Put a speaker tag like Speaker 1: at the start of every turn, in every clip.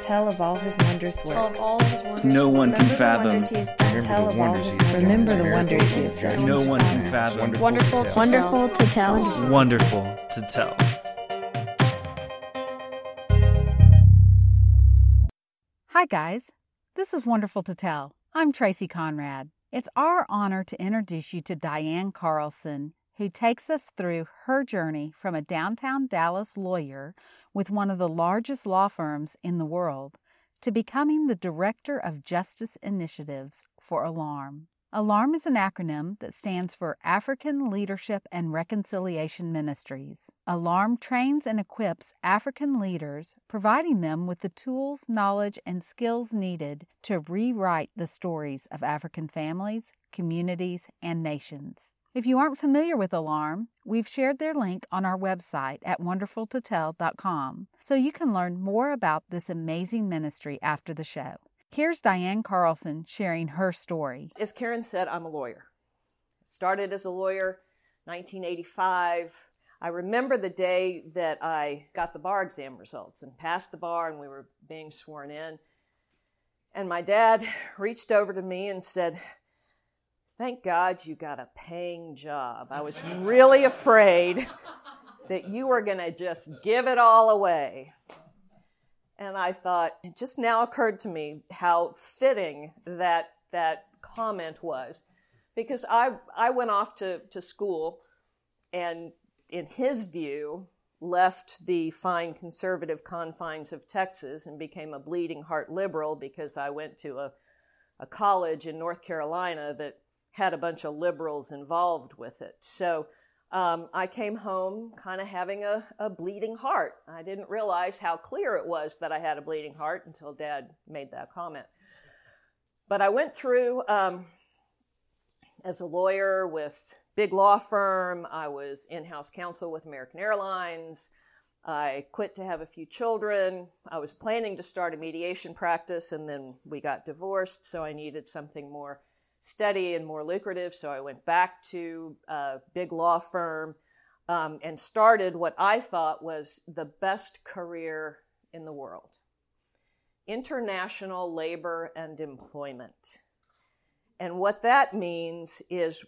Speaker 1: Tell of all his wondrous
Speaker 2: Tell of
Speaker 1: works.
Speaker 2: all his wonders.
Speaker 3: No one can fathom.
Speaker 1: wonders he has done. Tell of all his
Speaker 4: he has done.
Speaker 1: Remember the wonders he
Speaker 4: he
Speaker 1: has
Speaker 4: has
Speaker 1: done.
Speaker 3: No one can fathom.
Speaker 2: Wonderful to
Speaker 5: Wonderful to tell.
Speaker 3: Wonderful to tell.
Speaker 6: Hi, guys. This is Wonderful to Tell. I'm Tracy Conrad. It's our honor to introduce you to Diane Carlson, who takes us through her journey from a downtown Dallas lawyer with one of the largest law firms in the world to becoming the Director of Justice Initiatives for ALARM. ALARM is an acronym that stands for African Leadership and Reconciliation Ministries. ALARM trains and equips African leaders, providing them with the tools, knowledge, and skills needed to rewrite the stories of African families, communities, and nations. If you aren't familiar with Alarm, we've shared their link on our website at wonderfultotell.com so you can learn more about this amazing ministry after the show. Here's Diane Carlson sharing her story.
Speaker 7: As Karen said, I'm a lawyer. Started as a lawyer 1985. I remember the day that I got the bar exam results and passed the bar and we were being sworn in. And my dad reached over to me and said, Thank God you got a paying job. I was really afraid that you were going to just give it all away. And I thought, it just now occurred to me how fitting that that comment was. Because I, I went off to, to school and, in his view, left the fine conservative confines of Texas and became a bleeding heart liberal because I went to a, a college in North Carolina that had a bunch of liberals involved with it. So um, I came home kind of having a, a bleeding heart. I didn't realize how clear it was that I had a bleeding heart until Dad made that comment. But I went through um, as a lawyer with big law firm. I was in-house counsel with American Airlines. I quit to have a few children. I was planning to start a mediation practice, and then we got divorced, so I needed something more steady and more lucrative. So I went back to a big law firm um, and started what I thought was the best career in the world international labor and employment. And what that means is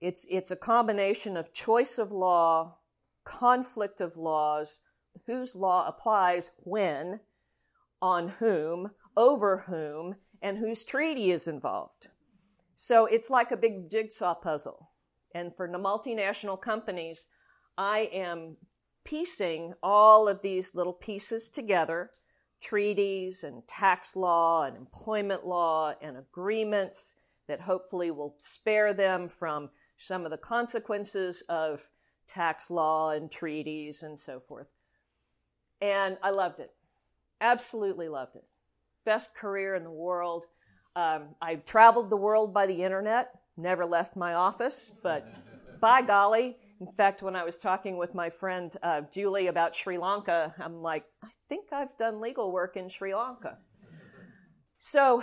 Speaker 7: it's, it's a combination of choice of law, conflict of laws, whose law applies when, on whom, over whom, and whose treaty is involved. So it's like a big jigsaw puzzle. And for the multinational companies, I am piecing all of these little pieces together treaties and tax law and employment law and agreements that hopefully will spare them from some of the consequences of tax law and treaties and so forth. And I loved it. Absolutely loved it. Best career in the world. Um, I traveled the world by the internet, never left my office, but by golly, in fact, when I was talking with my friend uh, Julie about Sri Lanka, I'm like, I think I've done legal work in Sri Lanka. So,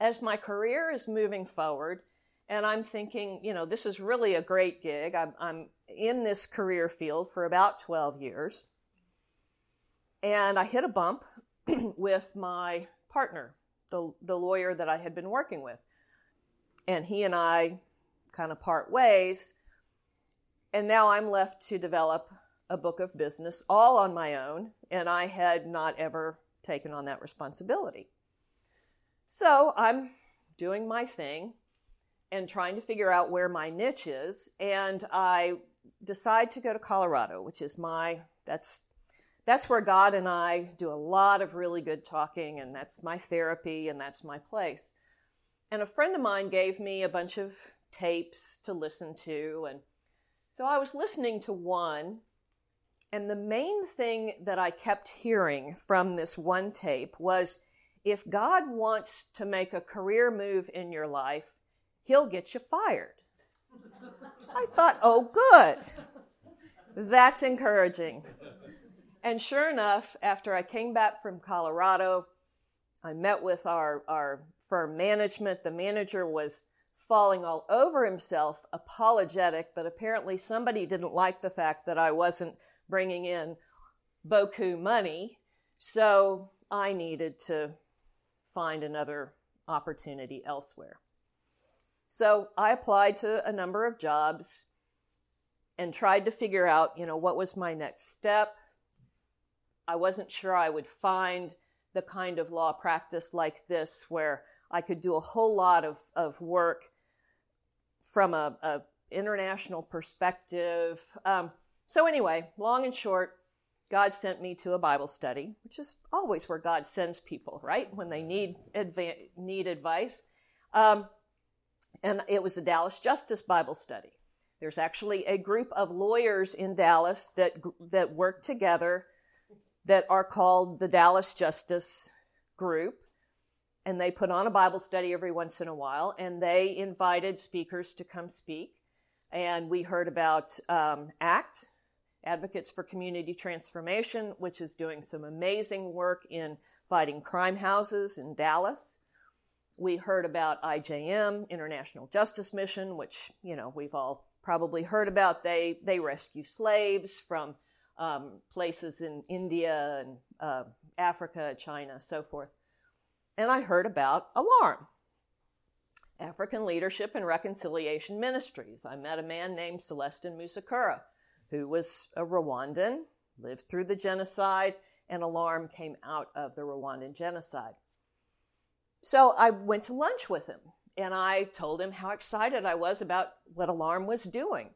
Speaker 7: as my career is moving forward, and I'm thinking, you know, this is really a great gig. I'm, I'm in this career field for about 12 years. And I hit a bump with my partner, the, the lawyer that I had been working with. And he and I kind of part ways. And now I'm left to develop a book of business all on my own, and I had not ever taken on that responsibility. So I'm doing my thing and trying to figure out where my niche is, and I decide to go to Colorado, which is my that's that's where God and I do a lot of really good talking, and that's my therapy, and that's my place. And a friend of mine gave me a bunch of tapes to listen to, and so I was listening to one, and the main thing that I kept hearing from this one tape was if God wants to make a career move in your life, he'll get you fired. I thought, oh, good. That's encouraging. And sure enough, after I came back from Colorado, I met with our, our firm management. The manager was falling all over himself, apologetic, but apparently somebody didn't like the fact that I wasn't bringing in Boku money. So I needed to find another opportunity elsewhere. So I applied to a number of jobs and tried to figure out, you know, what was my next step. I wasn't sure I would find the kind of law practice like this where I could do a whole lot of, of work from a, a international perspective. Um, so anyway, long and short, God sent me to a Bible study, which is always where God sends people, right? When they need adva- need advice. Um, and it was a Dallas Justice Bible study. There's actually a group of lawyers in Dallas that that work together that are called the Dallas Justice Group, and they put on a Bible study every once in a while, and they invited speakers to come speak, and we heard about um, ACT, Advocates for Community Transformation, which is doing some amazing work in fighting crime houses in Dallas. We heard about IJM, International Justice Mission, which, you know, we've all probably heard about. They, they rescue slaves from um, places in India and uh, Africa, China, so forth. And I heard about Alarm, African Leadership and Reconciliation Ministries. I met a man named Celestin Musekura, who was a Rwandan, lived through the genocide, and Alarm came out of the Rwandan genocide. So I went to lunch with him and I told him how excited I was about what Alarm was doing.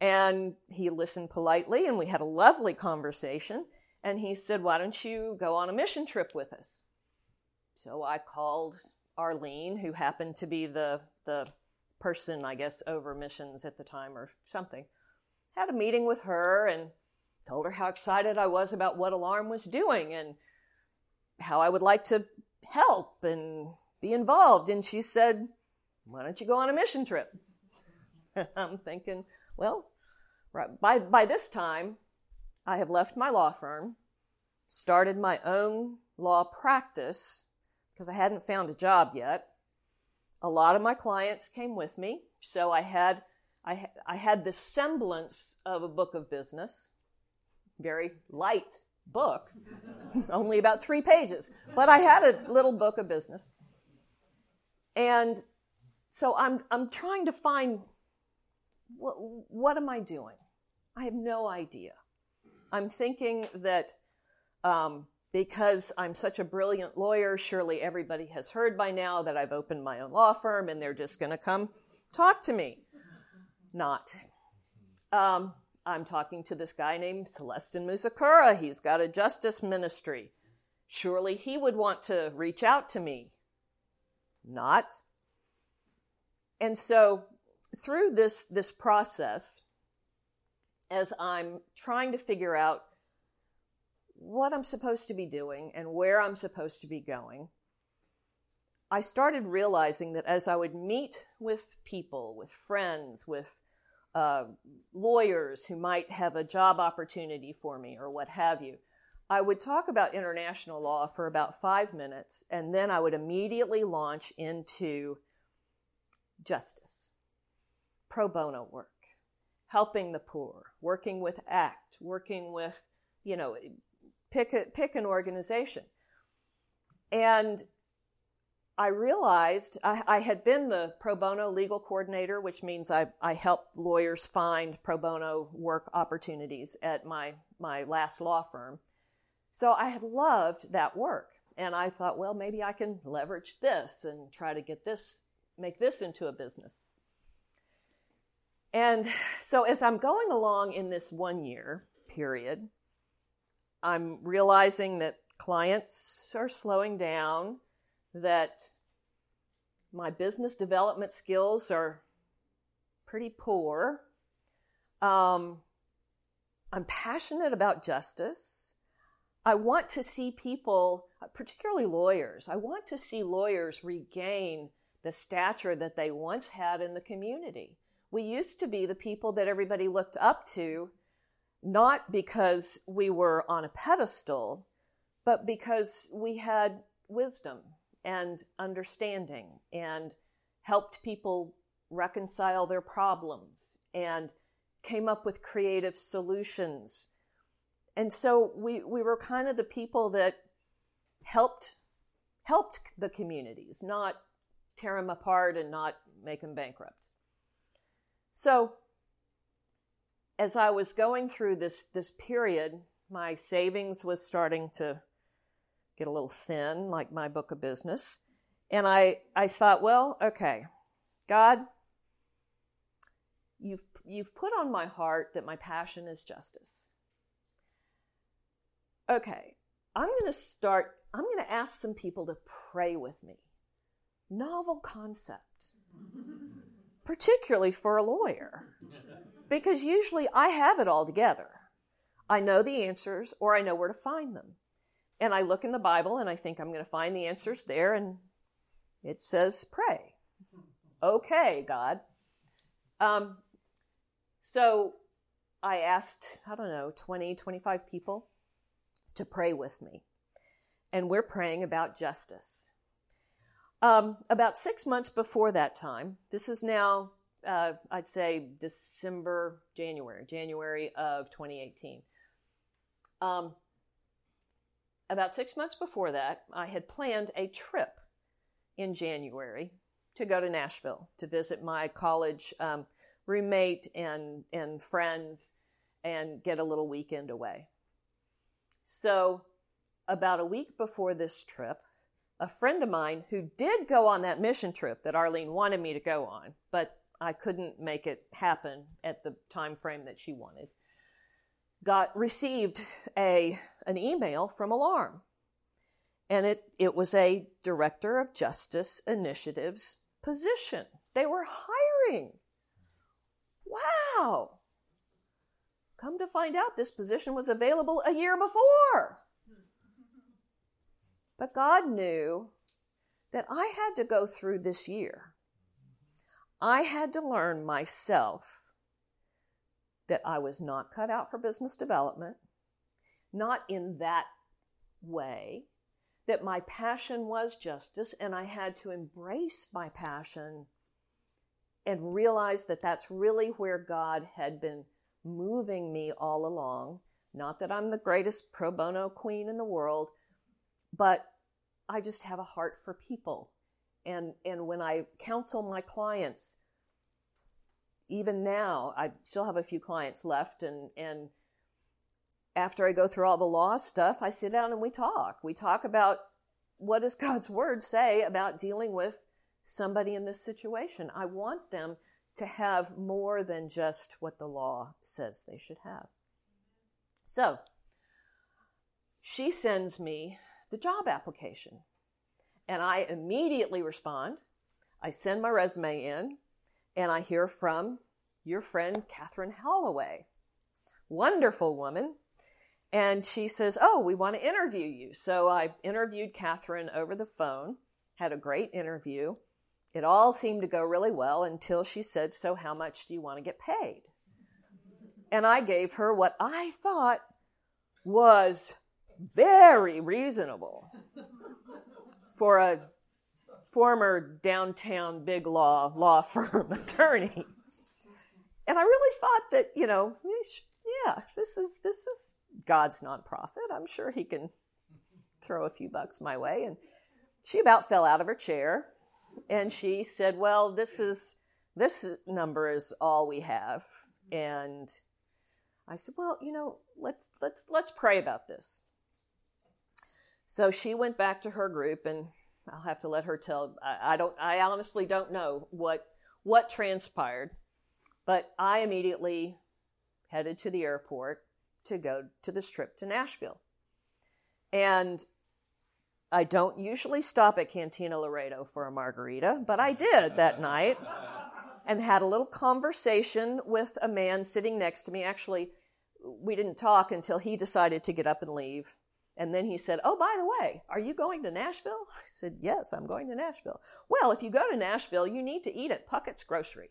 Speaker 7: And he listened politely, and we had a lovely conversation. And he said, Why don't you go on a mission trip with us? So I called Arlene, who happened to be the, the person, I guess, over missions at the time or something. Had a meeting with her and told her how excited I was about what Alarm was doing and how I would like to help and be involved. And she said, Why don't you go on a mission trip? I'm thinking, well, right, by, by this time, I have left my law firm, started my own law practice because I hadn't found a job yet. A lot of my clients came with me, so I had I, I had the semblance of a book of business, very light book, only about three pages, but I had a little book of business. And so I'm, I'm trying to find what, what am I doing? I have no idea. I'm thinking that um, because I'm such a brilliant lawyer, surely everybody has heard by now that I've opened my own law firm and they're just going to come talk to me. Not. Um, I'm talking to this guy named Celestin Musekura. He's got a justice ministry. Surely he would want to reach out to me. Not. And so through this, this process, as I'm trying to figure out what I'm supposed to be doing and where I'm supposed to be going, I started realizing that as I would meet with people, with friends, with uh, lawyers who might have a job opportunity for me or what have you, I would talk about international law for about five minutes and then I would immediately launch into justice pro bono work, helping the poor, working with ACT, working with, you know, pick, a, pick an organization. And I realized I, I, had been the pro bono legal coordinator, which means I, I helped lawyers find pro bono work opportunities at my, my last law firm. So I had loved that work. And I thought, well, maybe I can leverage this and try to get this, make this into a business. And so as I'm going along in this one year period, I'm realizing that clients are slowing down, that my business development skills are pretty poor. Um, I'm passionate about justice. I want to see people, particularly lawyers, I want to see lawyers regain the stature that they once had in the community we used to be the people that everybody looked up to, not because we were on a pedestal, but because we had wisdom and understanding and helped people reconcile their problems and came up with creative solutions. And so we, we were kind of the people that helped helped the communities, not tear them apart and not make them bankrupt. So, as I was going through this this period, my savings was starting to get a little thin, like my book of business, and I I thought, well, okay, God, you've you've put on my heart that my passion is justice. Okay, I'm going to start I'm going to ask some people to pray with me. Novel concept. Particularly for a lawyer. Because usually I have it all together. I know the answers or I know where to find them. And I look in the Bible and I think I'm going to find the answers there and it says pray. Okay, God. Um, so I asked, I don't know, 20, 25 people to pray with me. And we're praying about justice. Um, about six months before that time, this is now, uh, I'd say December, January, January of 2018. Um, about six months before that, I had planned a trip in January to go to Nashville to visit my college um, roommate and, and friends and get a little weekend away. So, about a week before this trip, a friend of mine who did go on that mission trip that Arlene wanted me to go on, but I couldn't make it happen at the time frame that she wanted, got received a an email from Alarm. And it, it was a director of justice initiatives position. They were hiring. Wow. Come to find out, this position was available a year before. But God knew that I had to go through this year. I had to learn myself that I was not cut out for business development, not in that way, that my passion was justice, and I had to embrace my passion and realize that that's really where God had been moving me all along. Not that I'm the greatest pro bono queen in the world, but I just have a heart for people. And, and when I counsel my clients, even now, I still have a few clients left, and, and after I go through all the law stuff, I sit down and we talk. We talk about what does God's word say about dealing with somebody in this situation. I want them to have more than just what the law says they should have. So, she sends me the job application. And I immediately respond. I send my resume in, and I hear from your friend, Catherine Holloway. Wonderful woman. And she says, Oh, we want to interview you. So I interviewed Catherine over the phone, had a great interview. It all seemed to go really well until she said, So, how much do you want to get paid? And I gave her what I thought was very reasonable for a former downtown big law law firm attorney. And I really thought that, you know, yeah, this is this is God's nonprofit. I'm sure he can throw a few bucks my way. And she about fell out of her chair and she said, Well, this is this number is all we have. And I said, Well, you know, let's let's let's pray about this. So she went back to her group, and I'll have to let her tell. I, I don't. I honestly don't know what what transpired, but I immediately headed to the airport to go to this trip to Nashville, and I don't usually stop at Cantina Laredo for a margarita, but I did that night and had a little conversation with a man sitting next to me. Actually, we didn't talk until he decided to get up and leave. And then he said, Oh, by the way, are you going to Nashville? I said, Yes, I'm going to Nashville. Well, if you go to Nashville, you need to eat at Puckett's Grocery.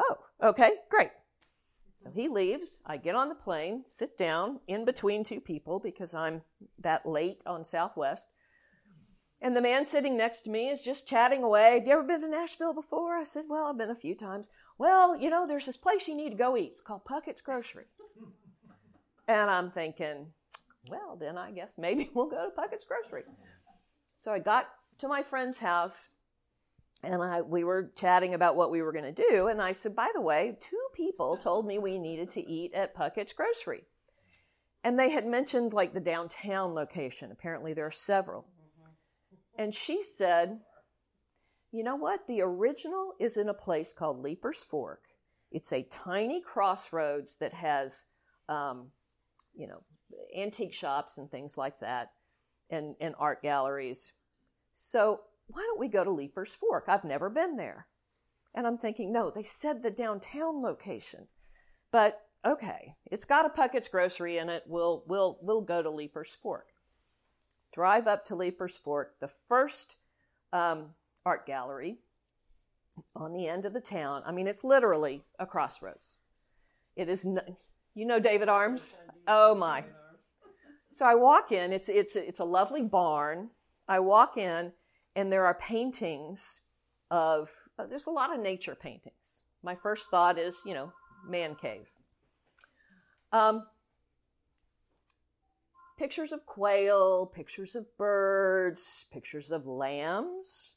Speaker 7: Oh, okay, great. So he leaves. I get on the plane, sit down in between two people because I'm that late on Southwest. And the man sitting next to me is just chatting away. Have you ever been to Nashville before? I said, Well, I've been a few times. Well, you know, there's this place you need to go eat. It's called Puckett's Grocery. And I'm thinking, well, then I guess maybe we'll go to Puckett's Grocery. So I got to my friend's house and I, we were chatting about what we were going to do. And I said, by the way, two people told me we needed to eat at Puckett's Grocery. And they had mentioned like the downtown location. Apparently, there are several. And she said, you know what? The original is in a place called Leiper's Fork. It's a tiny crossroads that has, um, you know, antique shops and things like that, and, and art galleries. So why don't we go to Leiper's Fork? I've never been there. And I'm thinking, no, they said the downtown location. But okay, it's got a Puckett's grocery in it. We'll, we'll, we'll go to Leiper's Fork. Drive up to Leiper's Fork. The first um, art gallery on the end of the town. I mean, it's literally a crossroads. It is, no, you know David Arms? Oh my. So I walk in, it's, it's, it's a lovely barn. I walk in, and there are paintings of, uh, there's a lot of nature paintings. My first thought is, you know, man cave. Um, pictures of quail, pictures of birds, pictures of lambs,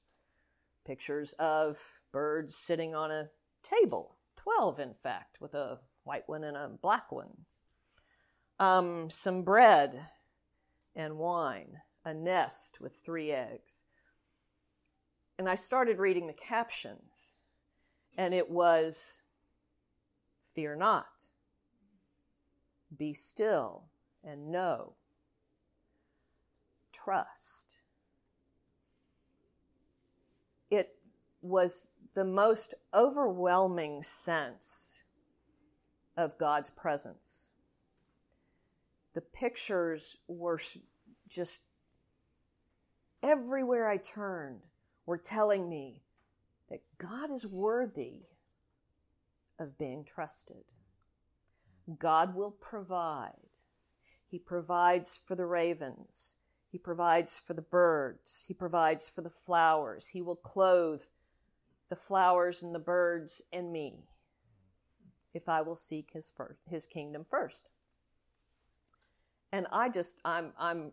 Speaker 7: pictures of birds sitting on a table, 12 in fact, with a white one and a black one. Um, some bread and wine, a nest with three eggs. And I started reading the captions, and it was Fear not, be still and know, trust. It was the most overwhelming sense of God's presence. The pictures were just everywhere I turned were telling me that God is worthy of being trusted. God will provide. He provides for the ravens. He provides for the birds. He provides for the flowers. He will clothe the flowers and the birds and me if I will seek his first, his kingdom first. And I just I'm I'm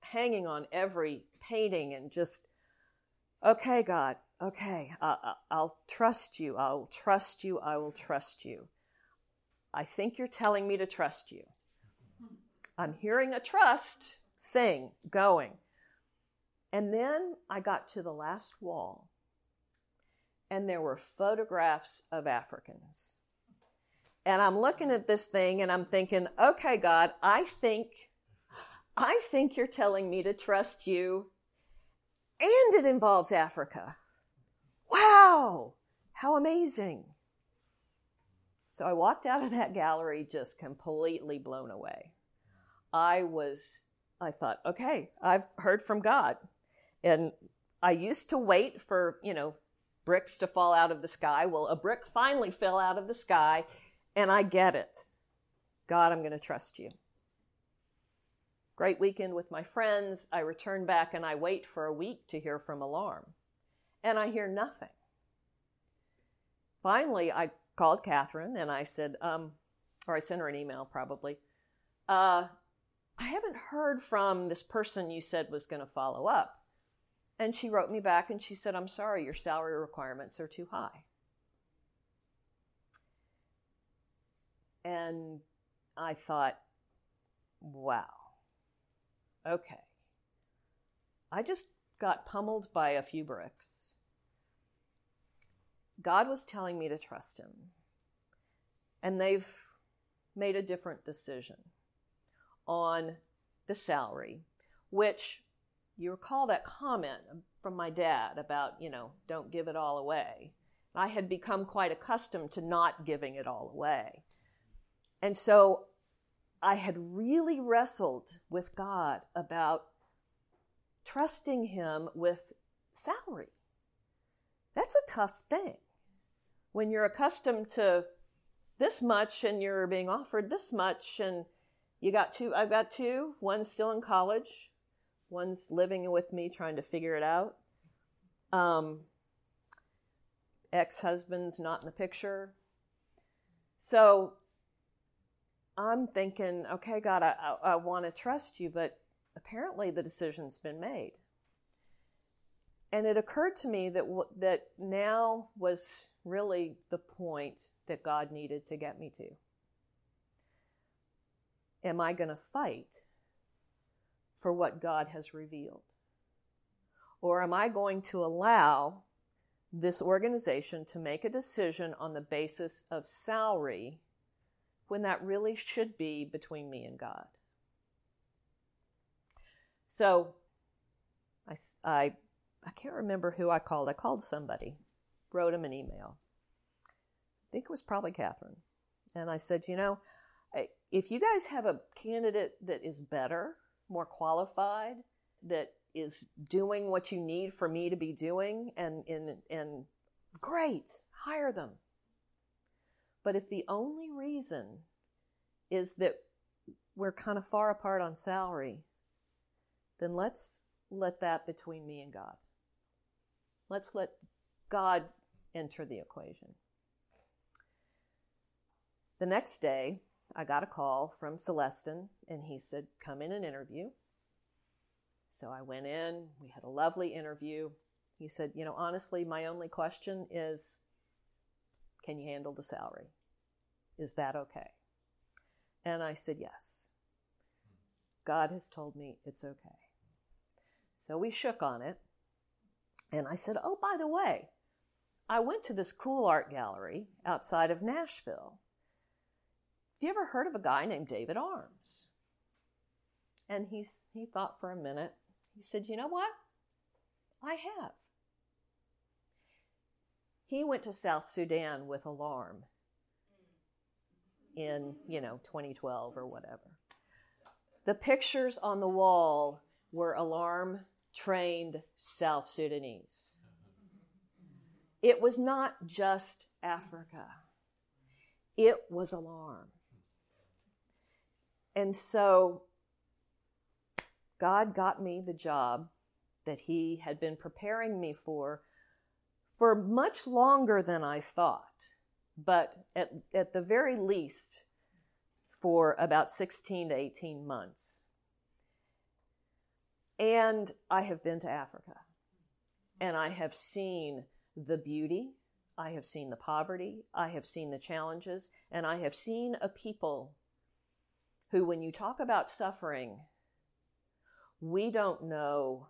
Speaker 7: hanging on every painting and just okay God, okay, uh, I'll trust you. I'll trust you. I will trust you. I think you're telling me to trust you. I'm hearing a trust thing going. And then I got to the last wall and there were photographs of Africans. And I'm looking at this thing and I'm thinking, okay, God, I think, I think you're telling me to trust you. And it involves Africa. Wow, how amazing. So I walked out of that gallery just completely blown away. I was, I thought, okay, I've heard from God. And I used to wait for, you know, bricks to fall out of the sky. Well, a brick finally fell out of the sky, and I get it. God, I'm going to trust you. Great weekend with my friends. I return back and I wait for a week to hear from Alarm, and I hear nothing. Finally, I called Catherine and I said, um, or I sent her an email probably. Uh, I haven't heard from this person you said was going to follow up. And she wrote me back and she said, I'm sorry, your salary requirements are too high. And I thought, wow, okay. I just got pummeled by a few bricks. God was telling me to trust Him. And they've made a different decision on the salary, which you recall that comment from my dad about, you know, don't give it all away. I had become quite accustomed to not giving it all away. And so I had really wrestled with God about trusting Him with salary. That's a tough thing. When you're accustomed to this much and you're being offered this much, and you got two, I've got two, one's still in college, One's living with me trying to figure it out. Um, Ex husband's not in the picture. So I'm thinking, okay, God, I, I, I want to trust you, but apparently the decision's been made. And it occurred to me that w- that now was really the point that God needed to get me to. Am I going to fight for what God has revealed? Or am I going to allow this organization to make a decision on the basis of salary when that really should be between me and God? So I, I, I can't remember who I called. I called somebody, wrote him an email. I think it was probably Catherine. And I said, you know, if you guys have a candidate that is better, more qualified, that is doing what you need for me to be doing, and, and, and great, hire them. But if the only reason is that we're kind of far apart on salary, then let's let that between me and God. Let's let God enter the equation. The next day, I got a call from Celestin, and he said, Come in and interview. So I went in, we had a lovely interview. He said, You know, honestly, my only question is can you handle the salary? Is that okay? And I said, Yes. God has told me it's okay. So we shook on it. And I said, Oh, by the way, I went to this cool art gallery outside of Nashville. Have you ever heard of a guy named David Arms? And he, he thought for a minute. He said, You know what? I have. He went to South Sudan with Alarm in, you know, 2012 or whatever. The pictures on the wall were alarm trained South Sudanese. It was not just Africa, it was alarm. And so God got me the job that He had been preparing me for for much longer than I thought, but at, at the very least for about 16 to 18 months. And I have been to Africa and I have seen the beauty, I have seen the poverty, I have seen the challenges, and I have seen a people who, when you talk about suffering, we don't know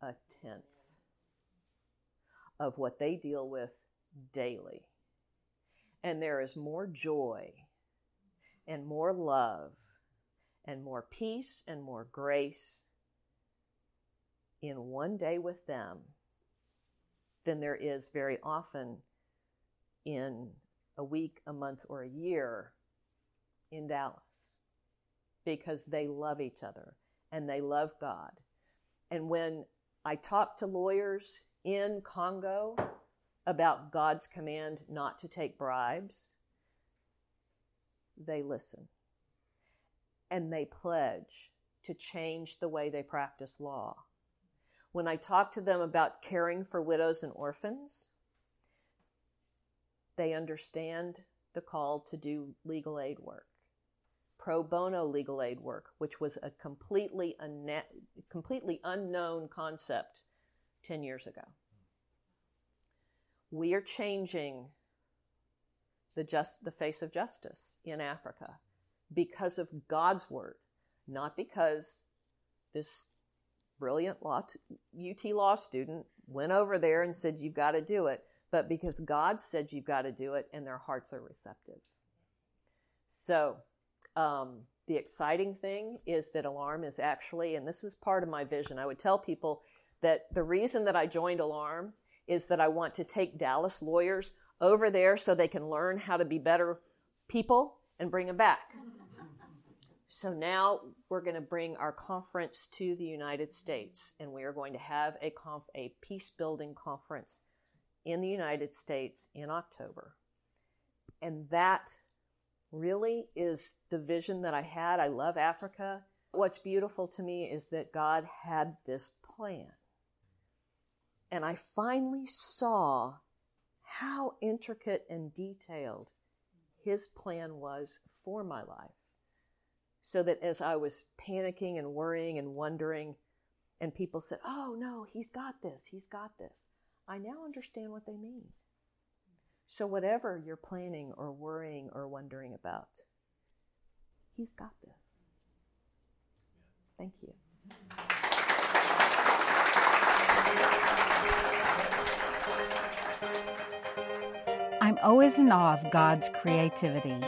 Speaker 7: a tenth of what they deal with daily. And there is more joy and more love and more peace and more grace in one day with them than there is very often in a week, a month, or a year in Dallas because they love each other and they love God. And when I talk to lawyers in Congo about God's command not to take bribes, they listen. And they pledge to change the way they practice law. When I talk to them about caring for widows and orphans, they understand the call to do legal aid work, pro bono legal aid work, which was a completely, completely unknown concept 10 years ago. We are changing the, just, the face of justice in Africa because of God's word, not because this brilliant law UT law student went over there and said you've got to do it, but because God said you've got to do it and their hearts are receptive. So, um, the exciting thing is that Alarm is actually, and this is part of my vision. I would tell people that the reason that I joined Alarm is that I want to take Dallas lawyers over there so they can learn how to be better people and bring them back. So now we're going to bring our conference to the United States, and we are going to have a, conf- a peace building conference in the United States in October. And that really is the vision that I had. I love Africa. What's beautiful to me is that God had this plan. And I finally saw how intricate and detailed his plan was for my life so that as I was panicking and worrying and wondering, and people said, Oh, no, he's got this, he's got this, I now understand what they mean. So, whatever you're planning or worrying or wondering about, he's got this. Thank you.
Speaker 6: I'm always in awe of God's creativity,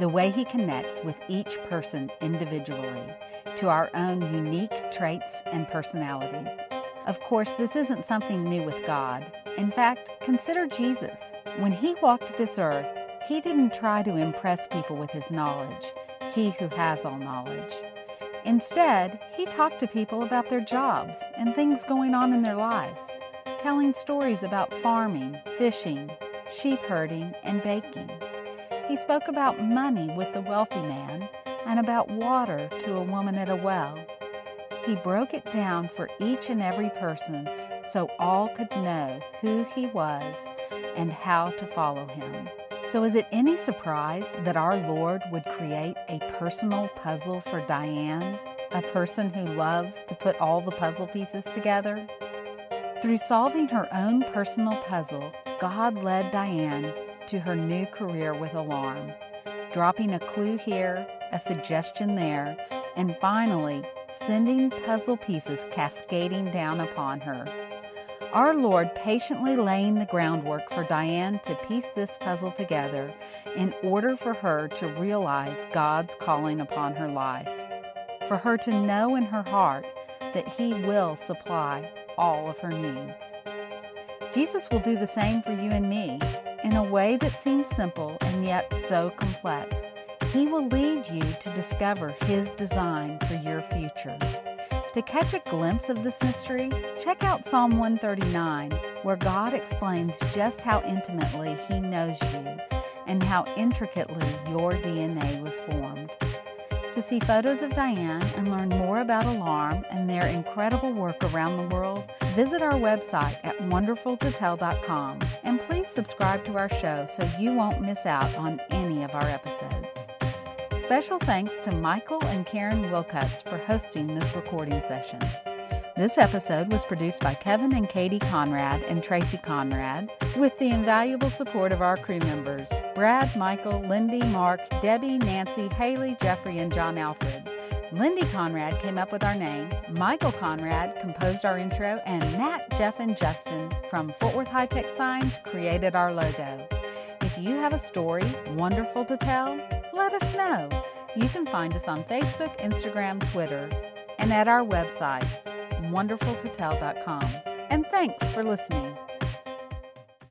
Speaker 6: the way He connects with each person individually to our own unique traits and personalities. Of course, this isn't something new with God. In fact, consider Jesus. When He walked this earth, He didn't try to impress people with His knowledge, He who has all knowledge. Instead, He talked to people about their jobs and things going on in their lives, telling stories about farming, fishing, sheep herding, and baking. He spoke about money with the wealthy man and about water to a woman at a well. He broke it down for each and every person so all could know who he was and how to follow him. So, is it any surprise that our Lord would create a personal puzzle for Diane, a person who loves to put all the puzzle pieces together? Through solving her own personal puzzle, God led Diane to her new career with Alarm, dropping a clue here, a suggestion there, and finally sending puzzle pieces cascading down upon her. Our Lord patiently laying the groundwork for Diane to piece this puzzle together in order for her to realize God's calling upon her life, for her to know in her heart that He will supply all of her needs. Jesus will do the same for you and me in a way that seems simple and yet so complex. He will lead you to discover His design for your future. To catch a glimpse of this mystery, check out Psalm 139, where God explains just how intimately He knows you and how intricately your DNA was formed. To see photos of Diane and learn more about Alarm and their incredible work around the world, visit our website at wonderfultotell.com and please subscribe to our show so you won't miss out on any of our episodes. Special thanks to Michael and Karen Wilcuts for hosting this recording session. This episode was produced by Kevin and Katie Conrad and Tracy Conrad with the invaluable support of our crew members Brad, Michael, Lindy, Mark, Debbie, Nancy, Haley, Jeffrey, and John Alfred. Lindy Conrad came up with our name, Michael Conrad composed our intro, and Matt, Jeff, and Justin from Fort Worth High Tech Signs created our logo. If you have a story wonderful to tell, let us know. You can find us on Facebook, Instagram, Twitter, and at our website, wonderfultotell.com. And thanks for listening.